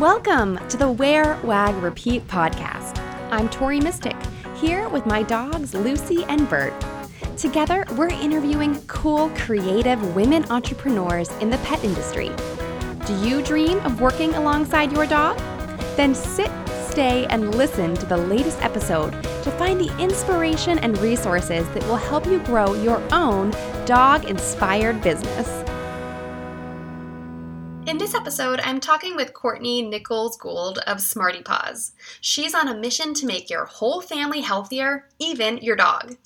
Welcome to the Wear, Wag, Repeat podcast. I'm Tori Mistick, here with my dogs Lucy and Bert. Together, we're interviewing cool, creative women entrepreneurs in the pet industry. Do you dream of working alongside your dog? Then sit, stay, and listen to the latest episode to find the inspiration and resources that will help you grow your own dog inspired business. In this episode, I'm talking with Courtney Nichols Gould of Smarty Paws. She's on a mission to make your whole family healthier, even your dog.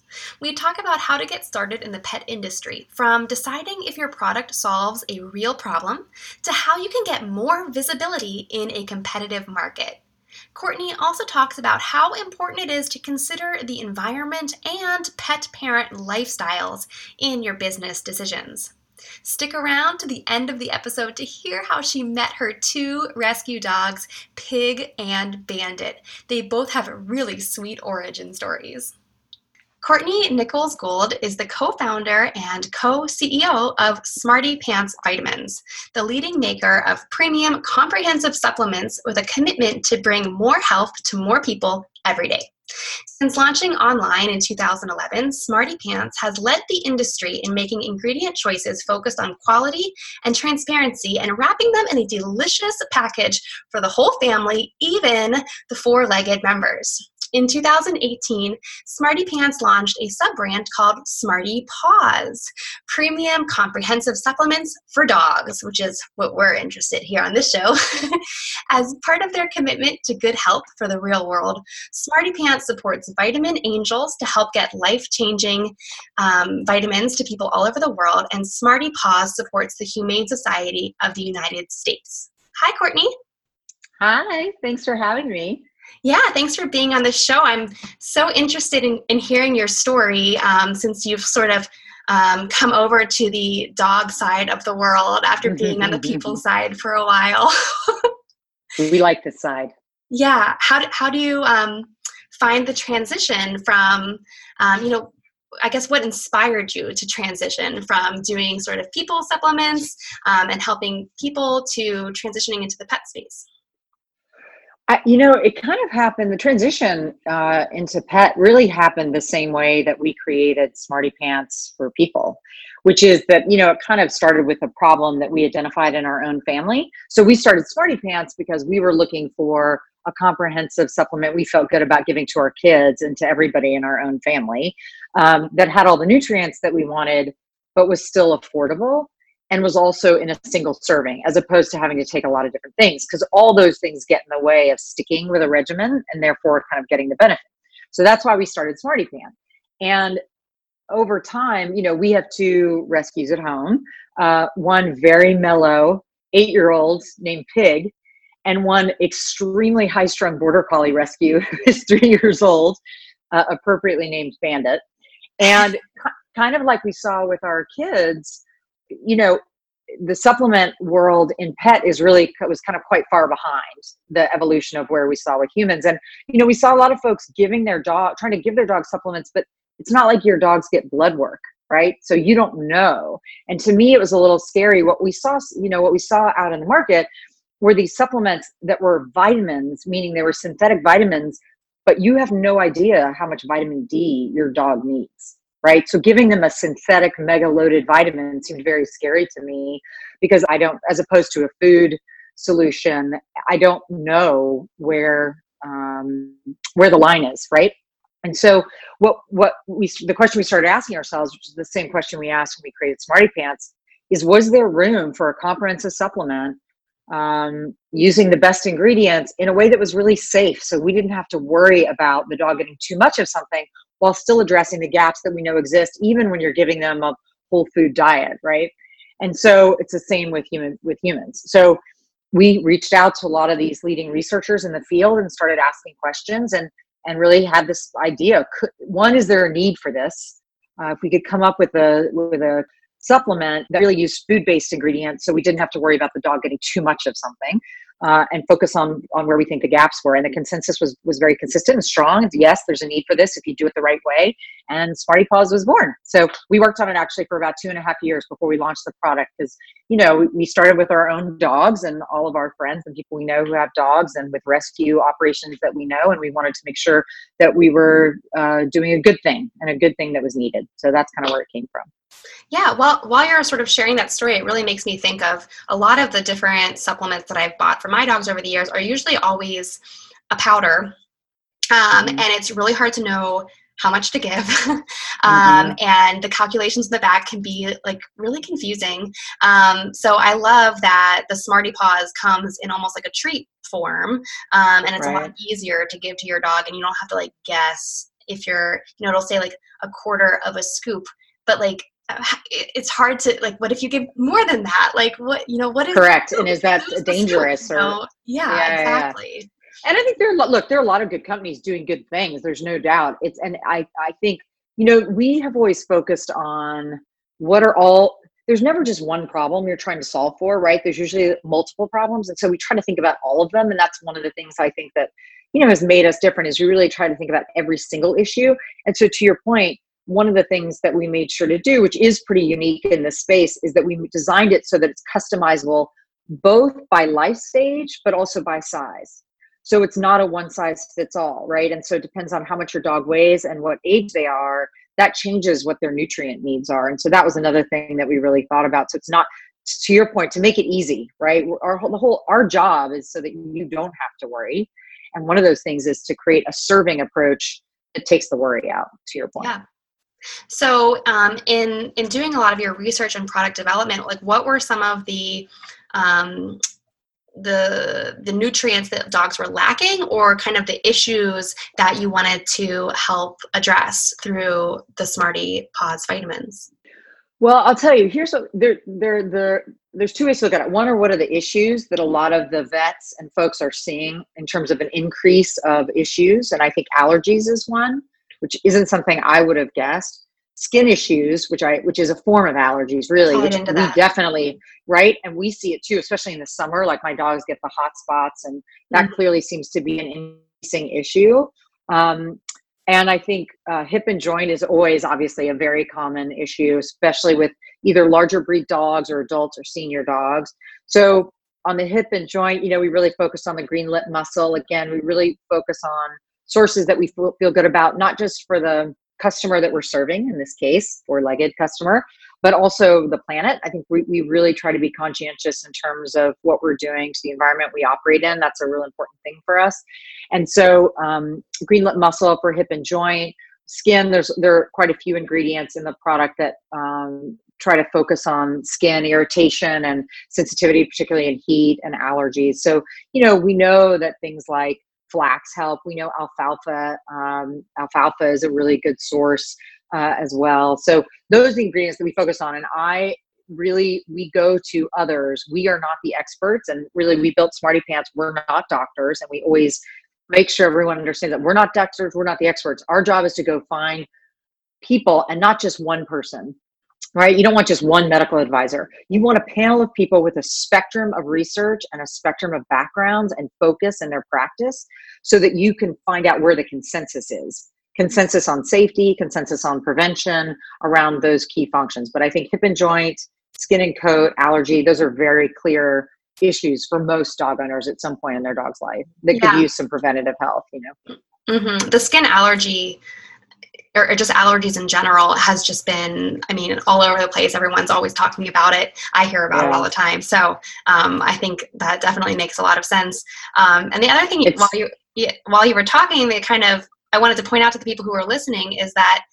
We talk about how to get started in the pet industry, from deciding if your product solves a real problem to how you can get more visibility in a competitive market. Courtney also talks about how important it is to consider the environment and pet parent lifestyles in your business decisions. Stick around to the end of the episode to hear how she met her two rescue dogs, Pig and Bandit. They both have really sweet origin stories. Courtney Nichols Gould is the co founder and co CEO of Smarty Pants Vitamins, the leading maker of premium comprehensive supplements with a commitment to bring more health to more people every day. Since launching online in 2011, Smarty Pants has led the industry in making ingredient choices focused on quality and transparency and wrapping them in a delicious package for the whole family, even the four legged members. In 2018, Smarty Pants launched a sub brand called Smarty Paws, premium comprehensive supplements for dogs, which is what we're interested here on this show. As part of their commitment to good health for the real world, Smarty Pants supports Vitamin Angels to help get life changing um, vitamins to people all over the world, and Smarty Paws supports the Humane Society of the United States. Hi, Courtney. Hi, thanks for having me. Yeah, thanks for being on the show. I'm so interested in, in hearing your story um, since you've sort of um, come over to the dog side of the world after being on the people side for a while. we like this side. Yeah. How do, how do you um, find the transition from, um, you know, I guess what inspired you to transition from doing sort of people supplements um, and helping people to transitioning into the pet space? I, you know, it kind of happened. The transition uh, into pet really happened the same way that we created Smarty Pants for people, which is that you know it kind of started with a problem that we identified in our own family. So we started Smarty Pants because we were looking for a comprehensive supplement we felt good about giving to our kids and to everybody in our own family um, that had all the nutrients that we wanted, but was still affordable and was also in a single serving as opposed to having to take a lot of different things because all those things get in the way of sticking with a regimen and therefore kind of getting the benefit. So that's why we started Smarty Pan. And over time, you know, we have two rescues at home. Uh, one very mellow eight year old named Pig, and one extremely high strung border collie rescue who is three years old, uh, appropriately named Bandit. And kind of like we saw with our kids, you know, the supplement world in pet is really was kind of quite far behind the evolution of where we saw with humans. And you know we saw a lot of folks giving their dog trying to give their dog supplements but it's not like your dogs get blood work right? So you don't know. And to me it was a little scary. What we saw you know what we saw out in the market were these supplements that were vitamins meaning they were synthetic vitamins but you have no idea how much vitamin d your dog needs right? So giving them a synthetic mega loaded vitamin seemed very scary to me because I don't, as opposed to a food solution, I don't know where um, where the line is, right? And so what what we the question we started asking ourselves, which is the same question we asked when we created Smarty Pants, is was there room for a comprehensive supplement um, using the best ingredients in a way that was really safe, so we didn't have to worry about the dog getting too much of something while still addressing the gaps that we know exist even when you're giving them a whole food diet right? And so it's the same with human with humans. So we reached out to a lot of these leading researchers in the field and started asking questions and and really had this idea one is there a need for this? Uh, if we could come up with a with a supplement that really used food-based ingredients so we didn't have to worry about the dog getting too much of something uh, and focus on on where we think the gaps were. And the consensus was was very consistent and strong. Yes, there's a need for this if you do it the right way. And Smarty Paws was born. So we worked on it actually for about two and a half years before we launched the product because, you know, we started with our own dogs and all of our friends and people we know who have dogs and with rescue operations that we know. And we wanted to make sure that we were uh, doing a good thing and a good thing that was needed. So that's kind of where it came from. Yeah, well, while you're sort of sharing that story, it really makes me think of a lot of the different supplements that I've bought for my dogs over the years are usually always a powder. Um, mm-hmm. And it's really hard to know how much to give. um, mm-hmm. And the calculations in the back can be like really confusing. Um, so I love that the Smarty Paws comes in almost like a treat form. Um, and it's right. a lot easier to give to your dog, and you don't have to like guess if you're, you know, it'll say like a quarter of a scoop, but like it's hard to like what if you give more than that like what you know what is correct and is that dangerous or yeah, yeah, exactly yeah. And i think there are look there are a lot of good companies doing good things there's no doubt. It's and i i think you know we have always focused on what are all there's never just one problem you're trying to solve for right? There's usually multiple problems and so we try to think about all of them and that's one of the things i think that you know has made us different is we really try to think about every single issue. And so to your point one of the things that we made sure to do, which is pretty unique in this space, is that we designed it so that it's customizable both by life stage, but also by size. So it's not a one size fits all, right? And so it depends on how much your dog weighs and what age they are. That changes what their nutrient needs are. And so that was another thing that we really thought about. So it's not to your point to make it easy, right? Our the whole our job is so that you don't have to worry. And one of those things is to create a serving approach that takes the worry out. To your point. Yeah. So, um, in in doing a lot of your research and product development, like what were some of the um, the the nutrients that dogs were lacking, or kind of the issues that you wanted to help address through the Smarty Paws vitamins? Well, I'll tell you. Here's what there there there. There's two ways to look at it. One are what are the issues that a lot of the vets and folks are seeing in terms of an increase of issues, and I think allergies is one which isn't something I would have guessed. Skin issues, which I which is a form of allergies, really, which we that. definitely right, and we see it too, especially in the summer. Like my dogs get the hot spots, and that mm-hmm. clearly seems to be an increasing issue. Um, and I think uh, hip and joint is always obviously a very common issue, especially with either larger breed dogs or adults or senior dogs. So on the hip and joint, you know, we really focus on the green lip mussel. Again, we really focus on sources that we feel, feel good about, not just for the customer that we're serving, in this case, four legged customer, but also the planet. I think we, we really try to be conscientious in terms of what we're doing to the environment we operate in. That's a real important thing for us. And so, um, green lip mussel for hip and joint, skin, there's there are quite a few ingredients in the product that um, try to focus on skin irritation and sensitivity, particularly in heat and allergies. So, you know, we know that things like flax help. We know alfalfa. Um, alfalfa is a really good source uh, as well. So those are the ingredients that we focus on. And I really we go to others. We are not the experts, and really we built Smarty Pants. We're not doctors, and we always make sure everyone understands that we're not doctors. We're not the experts. Our job is to go find people and not just one person right? You don't want just one medical advisor. You want a panel of people with a spectrum of research and a spectrum of backgrounds and focus in their practice so that you can find out where the consensus is. Consensus on safety, consensus on prevention around those key functions. But I think hip and joint, skin and coat, allergy, those are very clear issues for most dog owners at some point in their dog's life that yeah. could use some preventative health, you know. Mm-hmm. The skin allergy or, or just allergies in general has just been i mean all over the place everyone's always talking about it i hear about yeah. it all the time so um, i think that definitely makes a lot of sense um, and the other thing it's, while you while you were talking they kind of i wanted to point out to the people who are listening is that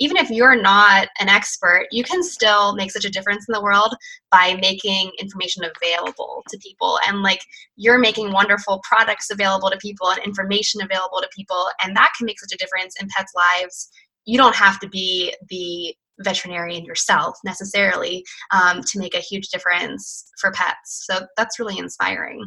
even if you're not an expert, you can still make such a difference in the world by making information available to people. And like you're making wonderful products available to people and information available to people. And that can make such a difference in pets' lives you don't have to be the veterinarian yourself necessarily um, to make a huge difference for pets. So that's really inspiring.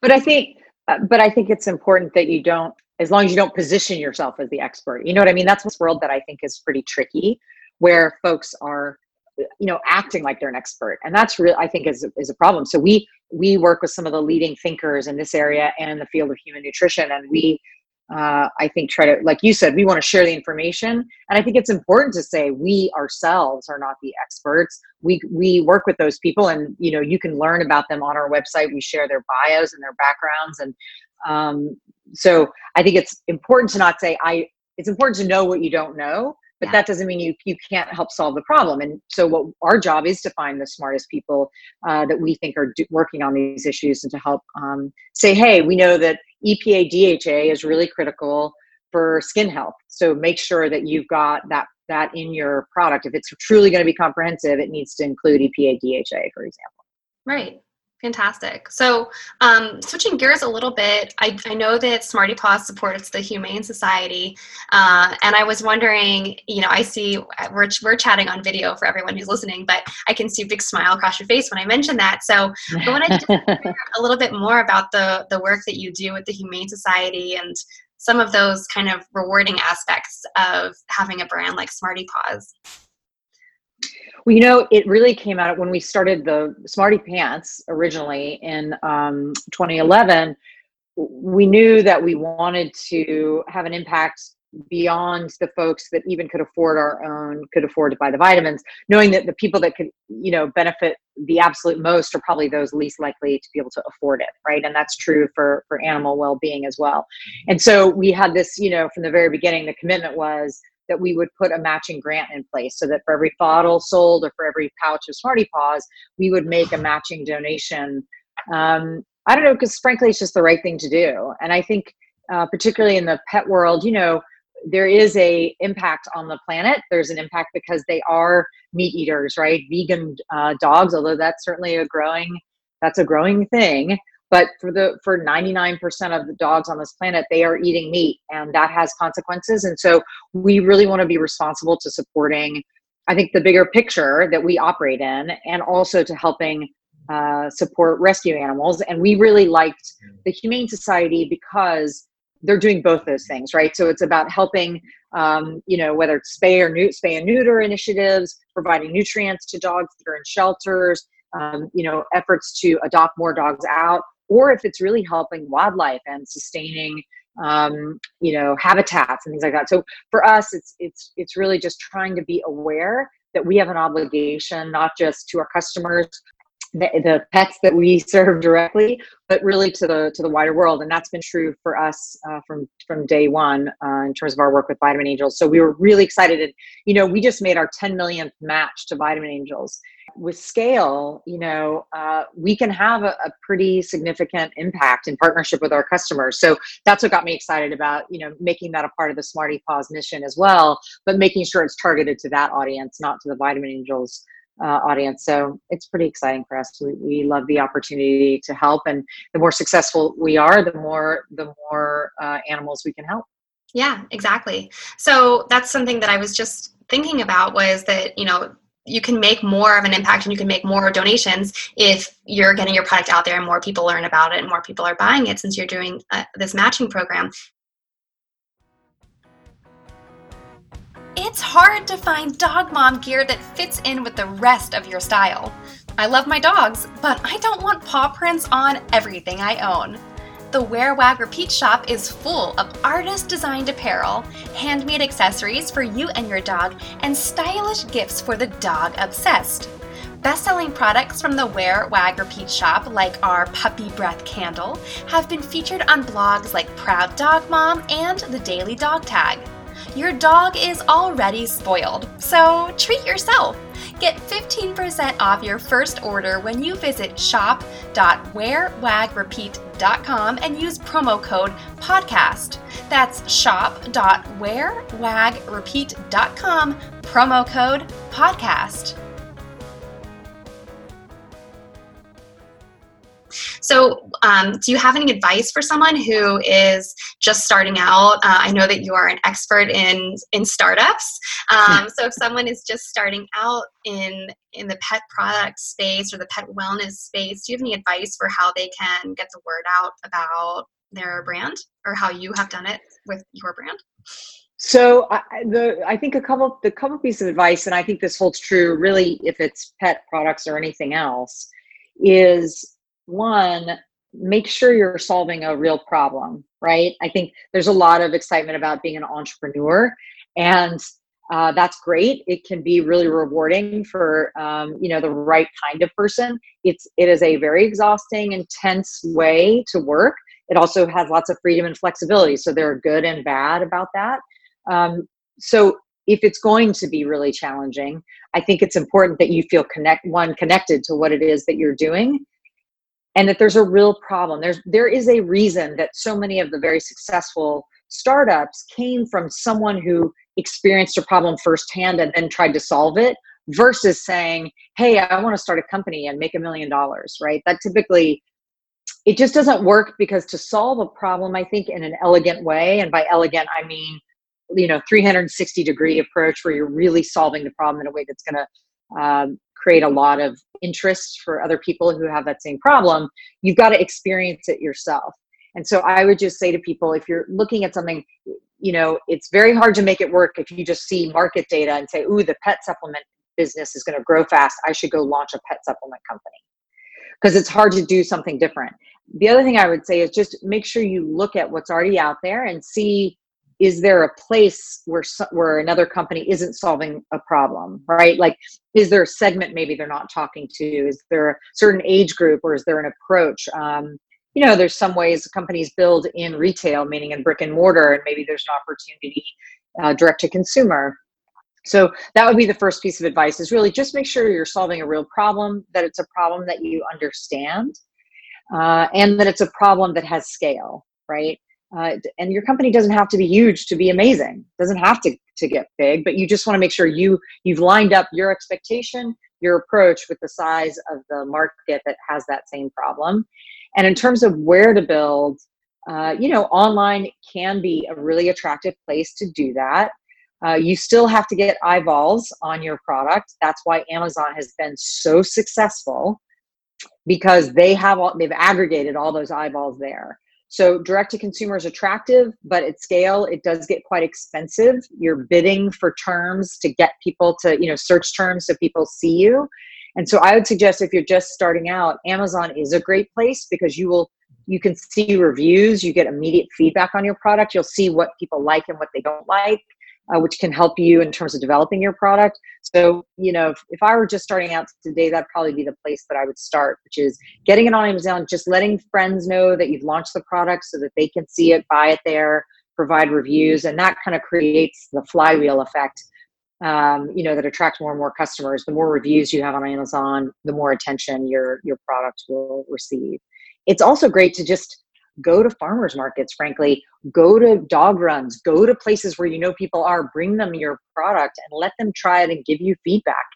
But I think, uh, but I think it's important that you don't, as long as you don't position yourself as the expert. You know what I mean? That's this world that I think is pretty tricky, where folks are, you know, acting like they're an expert, and that's real. I think is is a problem. So we we work with some of the leading thinkers in this area and in the field of human nutrition, and we uh, I think try to, like you said, we want to share the information, and I think it's important to say we ourselves are not the experts. We we work with those people, and you know you can learn about them on our website. We share their bios and their backgrounds, and um, so I think it's important to not say I. It's important to know what you don't know, but yeah. that doesn't mean you you can't help solve the problem. And so what our job is to find the smartest people uh, that we think are do, working on these issues and to help um, say, hey, we know that EPA DHA is really critical for skin health. So make sure that you've got that that in your product. If it's truly going to be comprehensive, it needs to include EPA DHA, for example. Right. Fantastic. So, um, switching gears a little bit, I, I know that Smarty Paws supports the Humane Society, uh, and I was wondering, you know, I see we're, we're chatting on video for everyone who's listening, but I can see a big smile across your face when I mention that. So, I wanted to hear a little bit more about the the work that you do with the Humane Society and some of those kind of rewarding aspects of having a brand like Smarty Paws. Well, you know, it really came out when we started the Smarty Pants originally in um, 2011. We knew that we wanted to have an impact beyond the folks that even could afford our own could afford to buy the vitamins knowing that the people that could you know benefit the absolute most are probably those least likely to be able to afford it right and that's true for for animal well-being as well and so we had this you know from the very beginning the commitment was that we would put a matching grant in place so that for every bottle sold or for every pouch of Smarty Paws, we would make a matching donation. Um, I don't know, because frankly, it's just the right thing to do. And I think, uh, particularly in the pet world, you know, there is a impact on the planet. There's an impact because they are meat eaters, right? Vegan uh, dogs, although that's certainly a growing that's a growing thing but for the for 99% of the dogs on this planet they are eating meat and that has consequences and so we really want to be responsible to supporting i think the bigger picture that we operate in and also to helping uh, support rescue animals and we really liked the humane society because they're doing both those things right? So it's about helping um, you know whether it's spay or new spay and neuter initiatives providing nutrients to dogs that are in shelters um, you know efforts to adopt more dogs out or if it's really helping wildlife and sustaining um, you know habitats and things like that. So for us it's it's it's really just trying to be aware that we have an obligation not just to our customers the, the pets that we serve directly but really to the to the wider world. And that's been true for us uh, from from day one uh, in terms of our work with vitamin angels. So we were really excited. And you know we just made our 10 millionth match to vitamin angels. With scale, you know, uh, we can have a, a, pretty significant impact in partnership with our customers. So that's what got me excited about, you know, making that a part of the Smarty Paws mission as well, but making sure it's targeted to that audience, not to the Vitamin Angels uh, audience. So it's pretty exciting for us. We, we love the opportunity to help, and the more successful we are, the more the more uh, animals we can help. Yeah, exactly. So that's something that I was just thinking about was that you know you can make more of an impact and you can make more donations if you're getting your product out there and more people learn about it and more people are buying it since you're doing uh, this matching program. It's hard to find dog mom gear that fits in with the rest of your style. I love my dogs, but I don't want paw prints on everything I own. The Wear Wag Repeat shop is full of artist designed apparel, handmade accessories for you and your dog, and stylish gifts for the dog obsessed. Best selling products from the Wear Wag Repeat shop, like our Puppy Breath candle, have been featured on blogs like Proud Dog Mom and the Daily Dog Tag. Your dog is already spoiled, so treat yourself. Get 15% off your first order when you visit shop.wearwagrepeat.com and use promo code PODCAST. That's shop.wearwagrepeat.com, promo code PODCAST. So, um, do you have any advice for someone who is just starting out? Uh, I know that you are an expert in in startups. Um, so, if someone is just starting out in in the pet product space or the pet wellness space, do you have any advice for how they can get the word out about their brand or how you have done it with your brand? So I, the I think a couple the couple pieces of advice, and I think this holds true really if it's pet products or anything else, is one, make sure you're solving a real problem. right? I think there's a lot of excitement about being an entrepreneur, and uh, that's great. It can be really rewarding for um, you know the right kind of person. It's it is a very exhausting, intense way to work. It also has lots of freedom and flexibility. So there are good and bad about that. Um, so if it's going to be really challenging, I think it's important that you feel connect one connected to what it is that you're doing and that there's a real problem. There's there is a reason that so many of the very successful startups came from someone who experienced a problem firsthand and then tried to solve it versus saying hey i want to start a company and make a million dollars right? That typically it just doesn't work because to solve a problem i think in an elegant way and by elegant i mean you know 360 degree approach where you're really solving the problem in a way that's going to um, create a lot of interest for other people who have that same problem, you've got to experience it yourself. And so I would just say to people if you're looking at something, you know, it's very hard to make it work if you just see market data and say, ooh, the pet supplement business is going to grow fast. I should go launch a pet supplement company. Because it's hard to do something different. The other thing I would say is just make sure you look at what's already out there and see is there a place where where another company isn't solving a problem right? Like is there a segment maybe they're not talking to? Is there a certain age group or is there an approach? Um, you know there's some ways companies build in retail meaning in brick and mortar and maybe there's an opportunity uh, direct to consumer. So that would be the first piece of advice is really just make sure you're solving a real problem that it's a problem that you understand uh, and that it's a problem that has scale right uh, and your company doesn't have to be huge to be amazing. Doesn't have to, to get big but you just want to make sure you you've lined up your expectation your approach with the size of the market that has that same problem. And in terms of where to build uh, you know online can be a really attractive place to do that. Uh, you still have to get eyeballs on your product. That's why amazon has been so successful because they have all they've aggregated all those eyeballs there so direct to consumer is attractive, but at scale, it does get quite expensive. You're bidding for terms to get people to, you know, search terms so people see you. And so I would suggest if you're just starting out, Amazon is a great place because you will you can see reviews, you get immediate feedback on your product, you'll see what people like and what they don't like uh, which can help you in terms of developing your product. So, you know, if, if I were just starting out today, that'd probably be the place that I would start, which is getting it on Amazon, just letting friends know that you've launched the product so that they can see it, buy it there, provide reviews, and that kind of creates the flywheel effect. Um, you know that attracts more and more customers. The more reviews you have on Amazon, the more attention your your product will receive. It's also great to just go to farmers markets frankly go to dog runs go to places where you know people are bring them your product and let them try it and give you feedback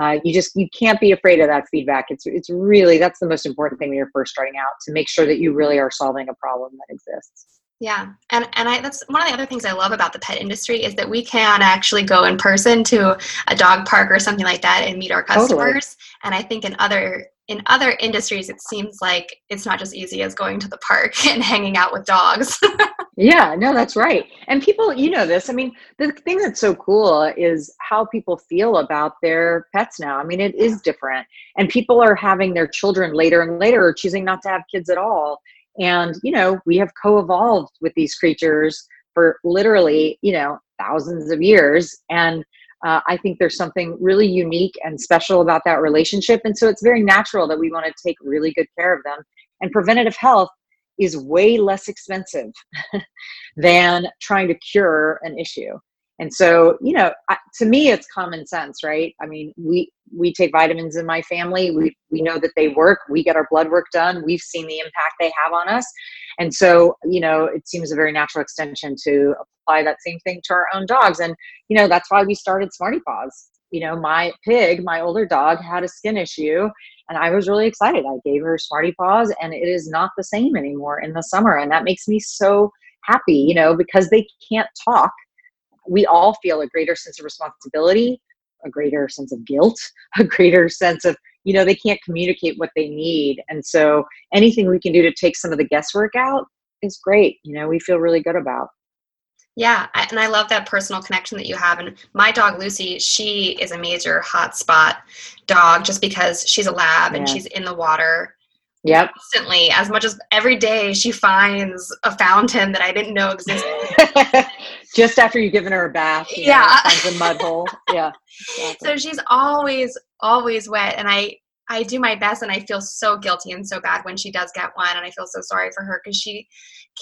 uh, you just you can't be afraid of that feedback it's it's really that's the most important thing when you're first starting out to make sure that you really are solving a problem that exists yeah, and and I that's one of the other things I love about the pet industry is that we can actually go in person to a dog park or something like that and meet our customers. Totally. And I think in other in other industries it seems like it's not just easy as going to the park and hanging out with dogs. Yeah no that's right. And people you know this i mean the thing that's so cool is how people feel about their pets now. I mean it is different. And people are having their children later and later or choosing not to have kids at all. And you know we have co-evolved with these creatures for literally you know thousands of years. And uh, I think there's something really unique and special about that relationship. And so it's very natural that we want to take really good care of them. And preventative health is way less expensive than trying to cure an issue. And so, you know, to me, it's common sense, right? I mean, we we take vitamins in my family. We we know that they work. We get our blood work done. We've seen the impact they have on us, and so, you know, it seems a very natural extension to apply that same thing to our own dogs. And, you know, that's why we started Smarty Paws. You know, my pig, my older dog, had a skin issue, and I was really excited. I gave her Smarty Paws, and it is not the same anymore in the summer. And that makes me so happy, you know, because they can't talk. We all feel a greater sense of responsibility, a greater sense of guilt, a greater sense of you know they can't communicate what they need and so anything we can do to take some of the guesswork out is great you know we feel really good about yeah, and I love that personal connection that you have. And my dog Lucy, she is a major hotspot dog just because she's a lab yeah. and she's in the water Yep. Constantly, as much as every day she finds a fountain that I didn't know existed. Just after you've given her a bath, yeah, know, finds a mud hole. Yeah. Exactly. So she's always, always wet, and I, I do my best, and I feel so guilty and so bad when she does get one, and I feel so sorry for her because she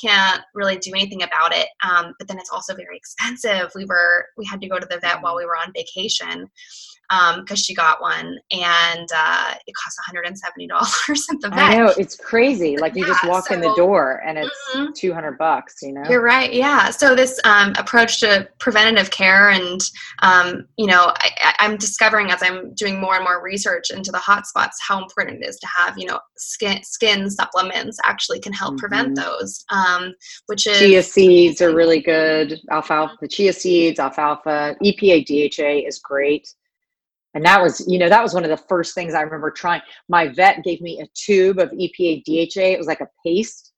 can't really do anything about it. Um, but then it's also very expensive. We were, we had to go to the vet while we were on vacation because um, she got one, and uh, it costs one hundred and seventy dollars at the vet. I know it's crazy. Like you yeah, just walk so, in the door and it's mm-hmm. two hundred bucks. You know, you're right. Yeah. So this um, approach to preventative care, and um, you know, I, am discovering as I'm doing more and more research into the hot spots how important it is to have you know skin skin supplements actually can help mm-hmm. prevent those. Um, which is chia seeds are really good. Alfalfa, the chia seeds, alfalfa, EPA DHA is great and that was, you know, that was one of the first things I remember trying. My vet gave me a tube of EPA DHA. It was like a paste.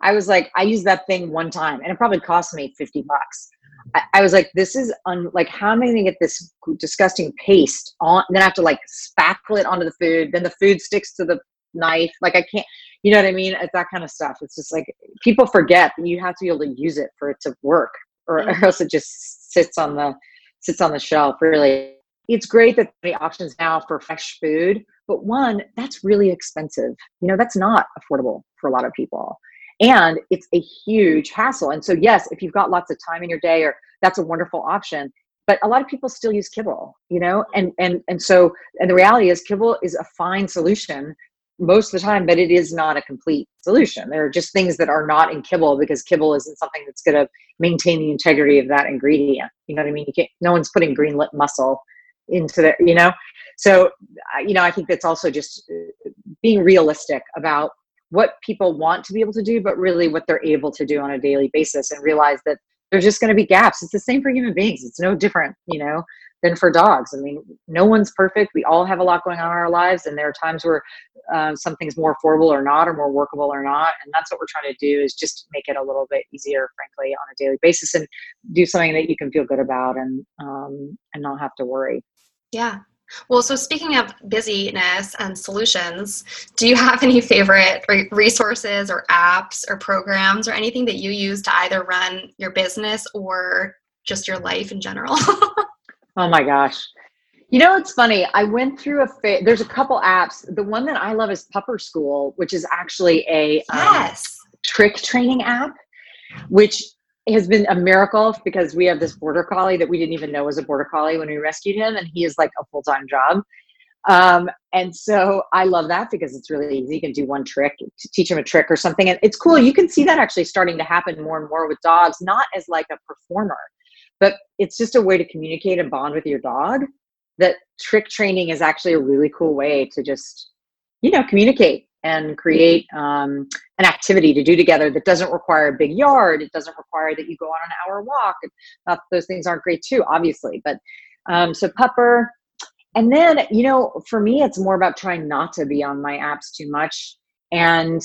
I was like, I used that thing one time and it probably cost me 50 bucks. I, I was like, this is un- like, how am I going to get this disgusting paste on? And then I have to like spackle it onto the food. Then the food sticks to the knife. Like, I can't, you know what I mean? It's that kind of stuff. It's just like people forget that you have to be able to use it for it to work or, mm. or else it just sits on the, sits on the shelf really it's great that the options now for fresh food, but one, that's really expensive. You know, that's not affordable for a lot of people. And it's a huge hassle. And so, yes, if you've got lots of time in your day, or that's a wonderful option. But a lot of people still use kibble, you know, and and and so and the reality is kibble is a fine solution most of the time, but it is not a complete solution. There are just things that are not in kibble because kibble isn't something that's going to maintain the integrity of that ingredient. You know what I mean? You can't, no one's putting green lip mussel into the you know? So you know i think that's also just uh, being realistic about what people want to be able to do but really what they're able to do on a daily basis and realize that there's just going to be gaps. It's the same for human beings. It's no different you know than for dogs. I mean no one's perfect. We all have a lot going on in our lives and there are times where uh, something's more affordable or not or more workable or not and that's what we're trying to do is just make it a little bit easier frankly on a daily basis and do something that you can feel good about and um, and not have to worry yeah. Well, so speaking of busyness and solutions, do you have any favorite resources or apps or programs or anything that you use to either run your business or just your life in general? oh my gosh. You know, it's funny. I went through a fa- there's a couple apps. The one that I love is Pupper School, which is actually a um, yes. Um, trick training app, which has been a miracle because we have this border collie that we didn't even know was a border collie when we rescued him, and he is like a full time job. Um, and so I love that because it's really easy. You can do one trick teach him a trick or something. And it's cool. You can see that actually starting to happen more and more with dogs, not as like a performer, but it's just a way to communicate and bond with your dog. That trick training is actually a really cool way to just, you know, communicate and create um, an activity to do together that doesn't require a big yard. It doesn't require that you go on an hour walk. Uh, those things aren't great too, obviously. But um, so Pupper. And then, you know, for me, it's more about trying not to be on my apps too much and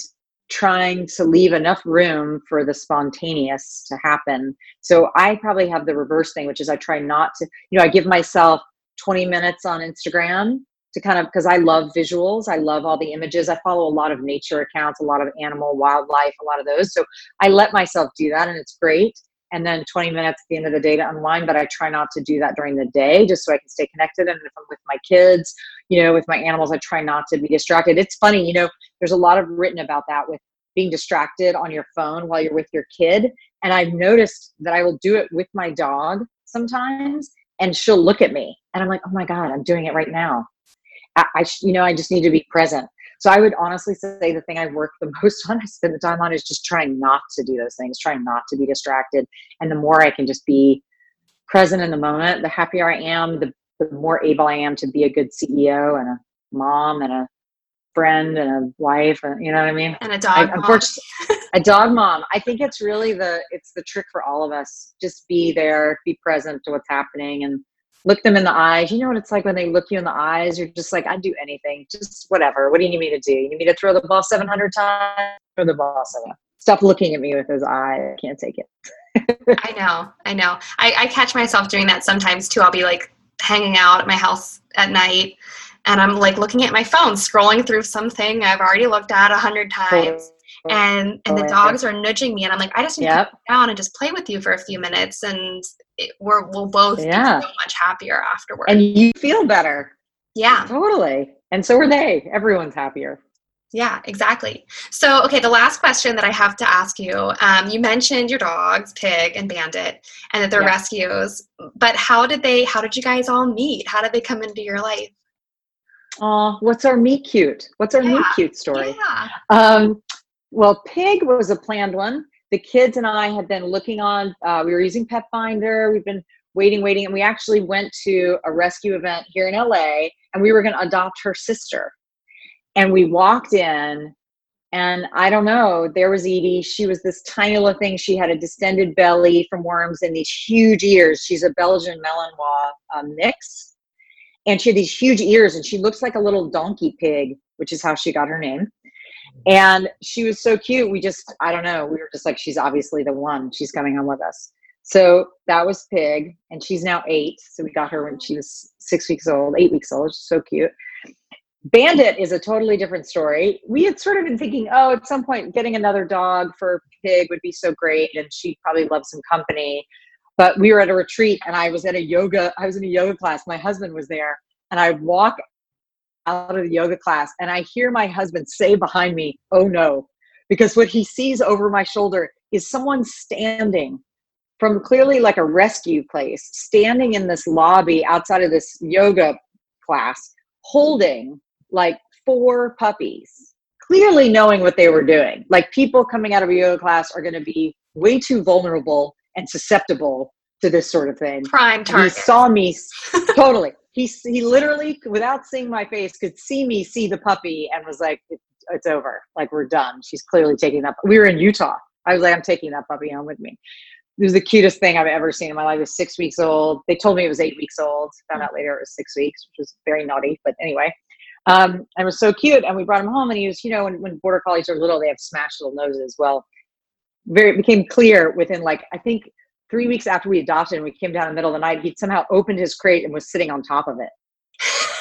trying to leave enough room for the spontaneous to happen. So I probably have the reverse thing, which is I try not to, you know, I give myself 20 minutes on Instagram to kind of because I love visuals. I love all the images. I follow a lot of nature accounts, a lot of animal, wildlife, a lot of those. So I let myself do that and it's great. And then 20 minutes at the end of the day to unwind, but I try not to do that during the day just so I can stay connected. And if I'm with my kids, you know, with my animals, I try not to be distracted. It's funny, you know, there's a lot of written about that with being distracted on your phone while you're with your kid. And I've noticed that I will do it with my dog sometimes and she'll look at me and I'm like, oh my God, I'm doing it right now. I, I you know, I just need to be present. So I would honestly say the thing I work the most on, I spend the time on, is just trying not to do those things, trying not to be distracted. And the more I can just be present in the moment, the happier I am, the, the more able I am to be a good CEO and a mom and a friend and a wife, and you know what I mean. And a dog. I, unfortunately, a dog mom. I think it's really the it's the trick for all of us. Just be there, be present to what's happening, and look them in the eyes. You know what it's like when they look you in the eyes? You're just like, I'd do anything, just whatever. What do you need me to do? You need me to throw the ball 700 times? Throw the ball seven. Stop looking at me with those eyes. I can't take it. I know. I know. I, I catch myself doing that sometimes too. I'll be like hanging out at my house at night and I'm like looking at my phone, scrolling through something I've already looked at a hundred times. Oh, and and the oh, dogs are nudging me, and I'm like, I just need yep. to sit down and just play with you for a few minutes, and it, we're we'll both yeah. be so much happier afterwards. And you feel better. Yeah, totally. And so are they. Everyone's happier. Yeah, exactly. So, okay, the last question that I have to ask you um, you mentioned your dogs, Pig and Bandit, and that they're yeah. rescues. But how did they, how did you guys all meet? How did they come into your life? Oh, what's our meet cute? What's our yeah. meet cute story? Yeah. Um, well, Pig was a planned one. The kids and I had been looking on, uh, we were using Pet Finder. We've been waiting, waiting. And we actually went to a rescue event here in LA and we were going to adopt her sister and we walked in, and I don't know, there was Edie. She was this tiny little thing. She had a distended belly from worms and these huge ears. She's a Belgian Malinois um, mix. And she had these huge ears, and she looks like a little donkey pig, which is how she got her name. And she was so cute. We just, I don't know, we were just like, she's obviously the one. She's coming home with us. So that was Pig, and she's now eight. So we got her when she was six weeks old, eight weeks old. She's so cute. Bandit is a totally different story. We had sort of been thinking, oh, at some point, getting another dog for Pig would be so great, and she'd probably love some company. But we were at a retreat, and I was at a yoga. I was in a yoga class. My husband was there, and I walk out of the yoga class, and I hear my husband say behind me, "Oh no," because what he sees over my shoulder is someone standing from clearly like a rescue place, standing in this lobby outside of this yoga class, holding like four puppies, clearly knowing what they were doing. Like people coming out of a yoga class are going to be way too vulnerable and susceptible to this sort of thing. Prime target. He saw me totally. He he literally, without seeing my face, could see me see the puppy and was like, "It's over. Like we're done." She's clearly taking that. We were in Utah. I was like, "I'm taking that puppy home with me." It was the cutest thing I've ever seen in my life. It was six weeks old. They told me it was eight weeks old. Found out later it was six weeks, which was very naughty. But anyway, um, and was so cute. And we brought him home, and he was, you know, when, when border collies are little, they have smashed little noses. Well, very became clear within like I think three weeks after we adopted him, we came down in the middle of the night. He'd somehow opened his crate and was sitting on top of it.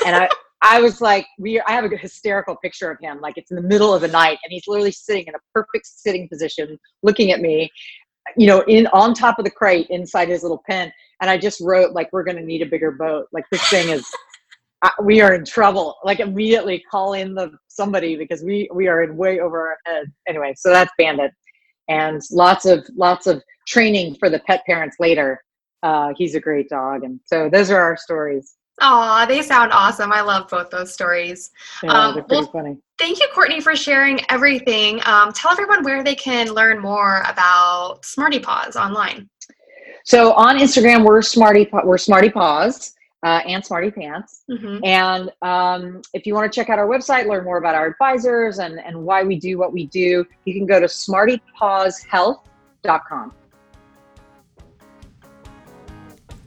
And I, I was like, we. I have a hysterical picture of him. Like it's in the middle of the night, and he's literally sitting in a perfect sitting position, looking at me. You know, in on top of the crate inside his little pen. And I just wrote like, "We're going to need a bigger boat. Like this thing is we are in trouble. Like immediately call in the somebody because we we are in way over our head. Anyway, so that's Bandit, and lots of lots of training for the pet parents later. Uh, he's a great dog, and so those are our stories. Aw, they sound awesome. I love both those stories. Yeah, um, they're pretty well, funny. Thank you, Courtney, for sharing everything. Um, tell everyone where they can learn more about Smarty Paws online. So on Instagram, we're Smarty we're Smarty Paws uh, and Smarty Pants. Mm-hmm. And um, if you want to check out our website, learn more about our advisors and, and why we do what we do, you can go to smartypawshealth.com.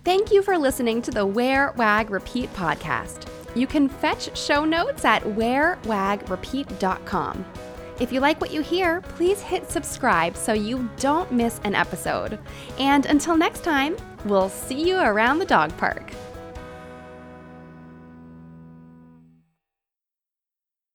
Thank you for listening to the Wear, Wag, Repeat podcast. You can fetch show notes at wearwagrepeat.com. If you like what you hear, please hit subscribe so you don't miss an episode. And until next time, we'll see you around the dog park.